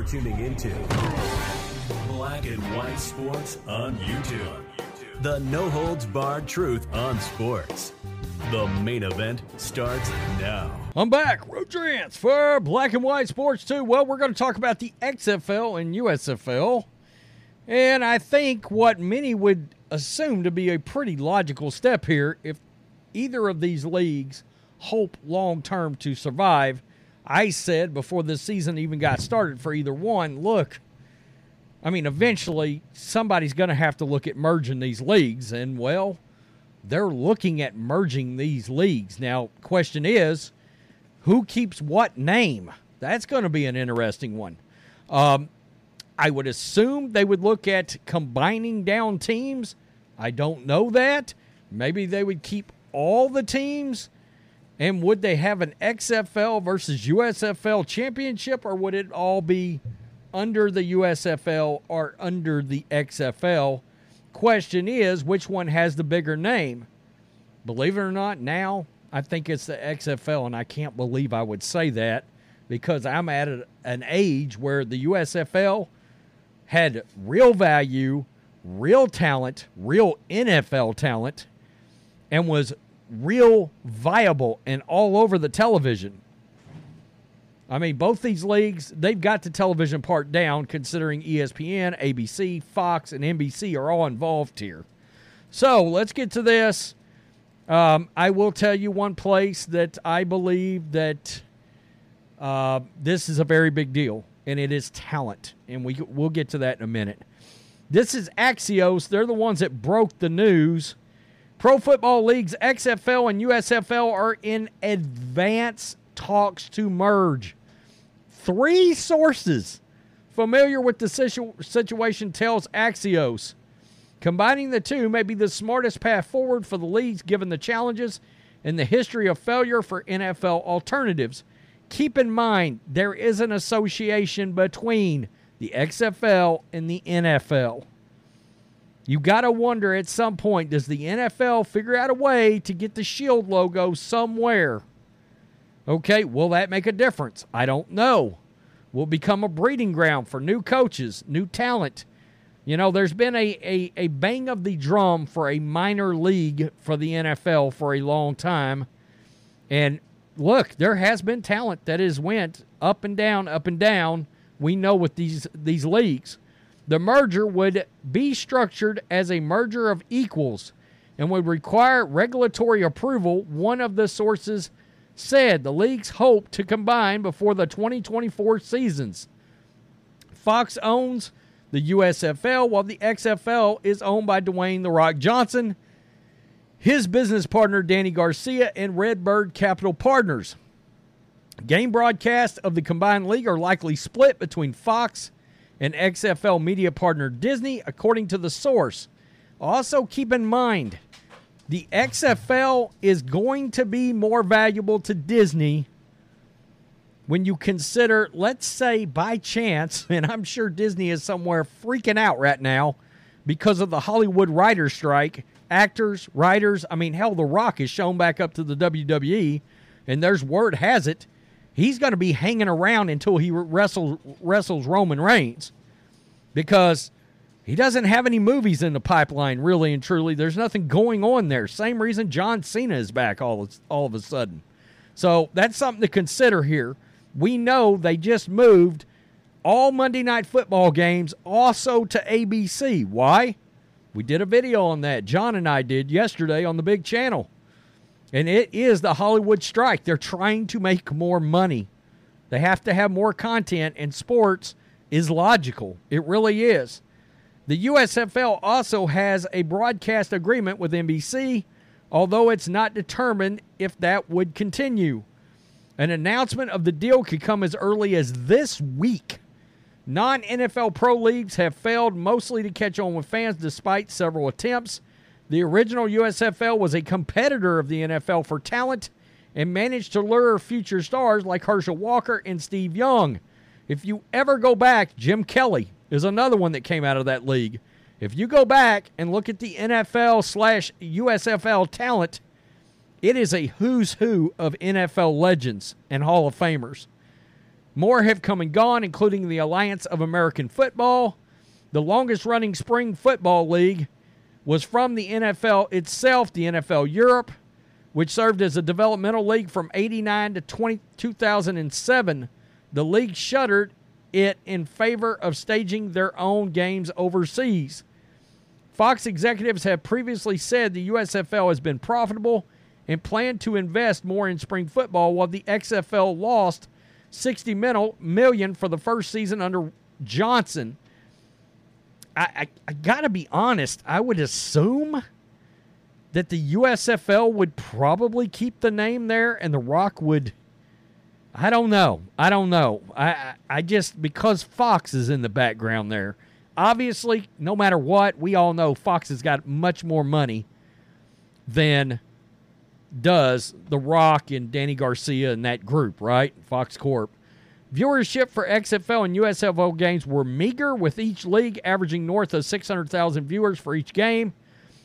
You're tuning into Black and White Sports on YouTube. The no holds barred truth on sports. The main event starts now. I'm back, Rodrance for Black and White Sports 2. Well, we're going to talk about the XFL and USFL. And I think what many would assume to be a pretty logical step here, if either of these leagues hope long term to survive, I said before the season even got started for either one, look, I mean, eventually somebody's going to have to look at merging these leagues. And, well, they're looking at merging these leagues. Now, question is, who keeps what name? That's going to be an interesting one. Um, I would assume they would look at combining down teams. I don't know that. Maybe they would keep all the teams. And would they have an XFL versus USFL championship, or would it all be under the USFL or under the XFL? Question is, which one has the bigger name? Believe it or not, now I think it's the XFL, and I can't believe I would say that because I'm at an age where the USFL had real value, real talent, real NFL talent, and was real viable and all over the television. I mean, both these leagues, they've got the television part down, considering ESPN, ABC, Fox, and NBC are all involved here. So let's get to this. Um, I will tell you one place that I believe that uh, this is a very big deal, and it is talent. And we, we'll get to that in a minute. This is Axios. They're the ones that broke the news Pro Football Leagues XFL and USFL are in advance talks to merge. Three sources familiar with the situ- situation tells Axios. Combining the two may be the smartest path forward for the leagues given the challenges and the history of failure for NFL alternatives. Keep in mind, there is an association between the XFL and the NFL. You got to wonder at some point does the NFL figure out a way to get the Shield logo somewhere? Okay, will that make a difference? I don't know. Will become a breeding ground for new coaches, new talent. You know, there's been a, a, a bang of the drum for a minor league for the NFL for a long time. And look, there has been talent that has went up and down, up and down. We know with these these leagues. The merger would be structured as a merger of equals and would require regulatory approval. One of the sources said the leagues hope to combine before the 2024 seasons. Fox owns the USFL while the XFL is owned by Dwayne The Rock Johnson, his business partner Dany Garcia, and Redbird Capital Partners. Game broadcasts of the combined league are likely split between Fox and XFL media partner Disney, according to the source. Also, keep in mind the XFL is going to be more valuable to Disney when you consider, let's say by chance, and I'm sure Disney is somewhere freaking out right now because of the Hollywood writer strike. Actors, writers, I mean, hell, The Rock is shown back up to the WWE, and there's word has it he's going to be hanging around until he wrestles wrestles Roman Reigns because he doesn't have any movies in the pipeline, really and truly. There's nothing going on there. Same reason John Cena is back all all of a sudden. So that's something to consider here. We know they just moved all Monday Night Football games also to ABC. Why? We did a video on that. John and I did yesterday on the big channel. And it is the Hollywood strike. They're trying to make more money. They have to have more content, and sports is logical. It really is. The USFL also has a broadcast agreement with NBC, although it's not determined if that would continue. An announcement of the deal could come as early as this week. Non NFL pro leagues have failed mostly to catch on with fans despite several attempts. The original USFL was a competitor of the NFL for talent and managed to lure future stars like Herschel Walker and Steve Young. If you ever go back, Jim Kelly is another one that came out of that league. If you go back and look at the NFL slash USFL talent, it is a who's who of NFL legends and Hall of Famers. More have come and gone, including the Alliance of American Football. The longest running spring football league was from the NFL itself, the NFL Europe, which served as a developmental league from 89 to 20, 2007. The league shuttered it in favor of staging their own games overseas. Fox executives have previously said the USFL has been profitable and plan to invest more in spring football while the XFL lost 60 million for the first season under Johnson. I, I, I got to be honest, I would assume that the USFL would probably keep the name there and The Rock would. I don't know. I don't know. I, I just, because Fox is in the background there, obviously, no matter what, we all know Fox has got much more money than does The Rock and Dany Garcia and that group, right? Fox Corp. Viewership for XFL and USFL games were meager, with each league averaging north of 600,000 viewers for each game.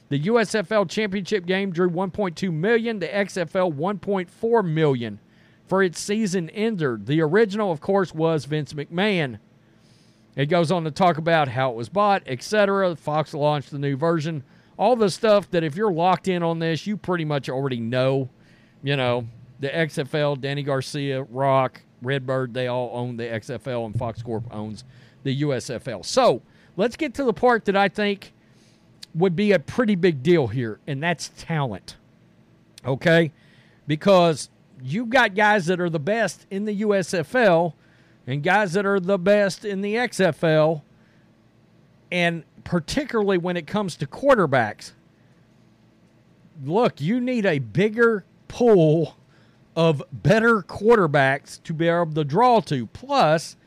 The USFL championship game drew 1.2 million, the XFL 1.4 million for its season ended. The original, of course, was Vince McMahon. It goes on to talk about how it was bought, etc. Fox launched the new version. All the stuff that if you're locked in on this, you pretty much already know. You know, the XFL, Dany Garcia, Rock, Redbird, they all own the XFL, and Fox Corp owns the USFL. So let's get to the part that I think would be a pretty big deal here, and that's talent. Okay? Because you've got guys that are the best in the USFL and guys that are the best in the XFL, and particularly when it comes to quarterbacks. Look, you need a bigger pool of better quarterbacks to be able to draw to. Plus,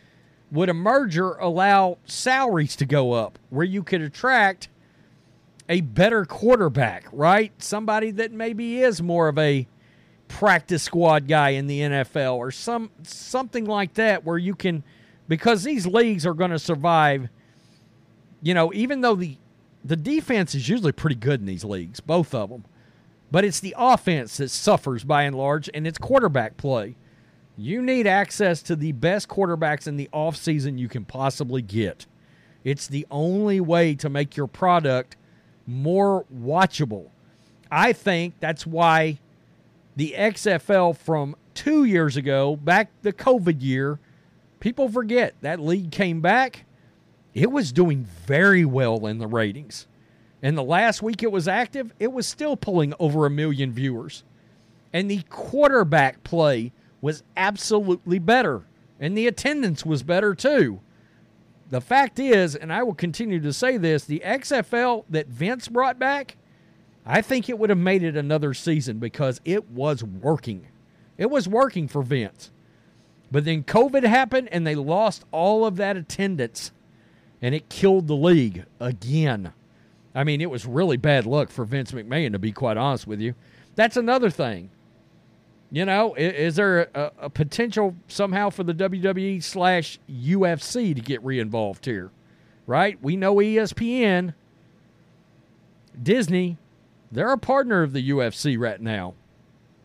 would a merger allow salaries to go up where you could attract a better quarterback, right? Somebody that maybe is more of a practice squad guy in the NFL or some something like that where you can because these leagues are going to survive you know even though the the defense is usually pretty good in these leagues both of them but it's the offense that suffers by and large and it's quarterback play you need access to the best quarterbacks in the offseason you can possibly get it's the only way to make your product more watchable. I think that's why the XFL from two years ago, back the COVID year, people forget that league came back. It was doing very well in the ratings. And the last week it was active, it was still pulling over a million viewers. And the quarterback play was absolutely better. And the attendance was better too the fact is, and I will continue to say this, the XFL that Vince brought back, I think it would have made it another season because it was working. It was working for Vince. But then COVID happened and they lost all of that attendance and it killed the league again. I mean, it was really bad luck for Vince McMahon, to be quite honest with you. That's another thing. You know, is, is there a, a, potential somehow for the WWE slash UFC to get re-involved here? Right? We know ESPN, Disney, they're a partner of the UFC right now.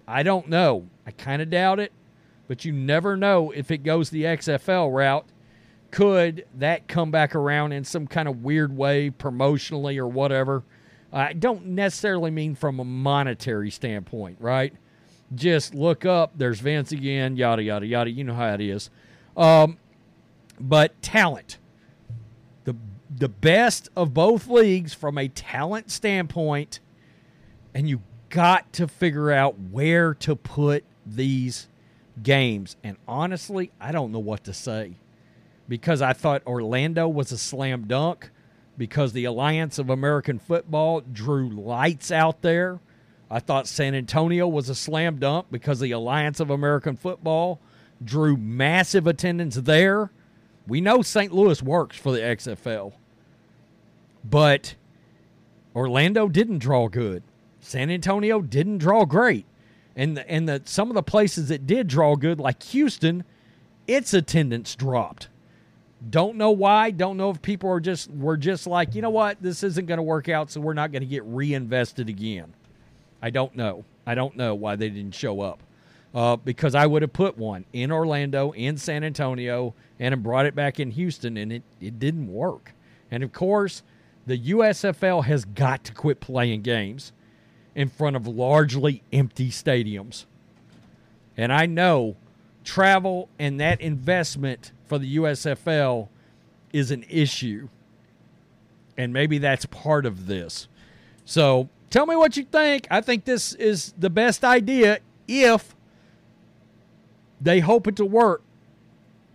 I don't know. I kind of doubt it, but you never know if it goes the XFL route. Could that come back around in some kind of weird way, promotionally or whatever? I don't necessarily mean from a monetary standpoint, right? just look up. There's Vince again, yada, yada, yada. You know how it is. Um, but talent. The, the best of both leagues from a talent standpoint, and you got to figure out where to put these games. And honestly, I don't know what to say because I thought Orlando was a slam dunk because the Alliance of American Football drew lights out there. I thought San Antonio was a slam dunk because the Alliance of American Football drew massive attendance there. We know St. Louis works for the XFL, but Orlando didn't draw good. San Antonio didn't draw great. And the, and the, some of the places that did draw good, like Houston, its attendance dropped. Don't know why. Don't know if people are just were just like, you know what, this isn't going to work out, so we're not going to get reinvested again. I don't know. I don't know why they didn't show up. uh, because I would have put one in Orlando, in San Antonio, and brought it back in Houston, and it, it didn't work. And of course, the USFL has got to quit playing games in front of largely empty stadiums. And I know travel and that investment for the USFL is an issue. And maybe that's part of this. So tell me what you think. I think this is the best idea if they hope it to work.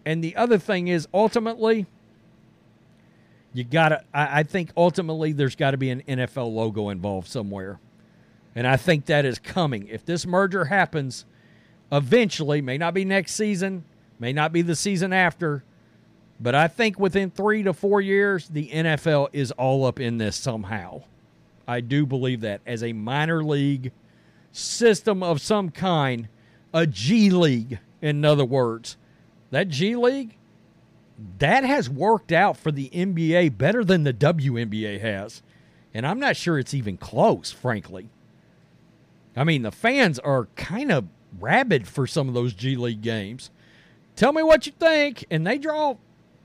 And the other thing is ultimately, you gotta I, think ultimately there's gotta be an NFL logo involved somewhere. And I think that is coming. If this merger happens eventually, may not be next season, may not be the season after, but I think within three to four years, the NFL is all up in this somehow. I do believe that as a minor league system of some kind, a G League, in other words. That G League, that has worked out for the NBA better than the WNBA has. And I'm not sure it's even close, frankly. I mean, the fans are kind of rabid for some of those G League games. Tell me what you think. And they draw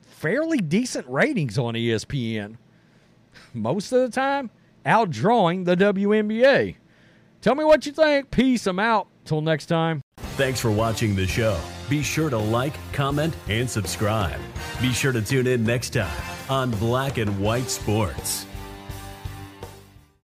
fairly decent ratings on ESPN. Most of the time, outdrawing the WNBA. Tell me what you think. Peace. I'm out. Till next time. Thanks for watching the show. Be sure to like, comment, and subscribe. Be sure to tune in next time on Black and White Sports.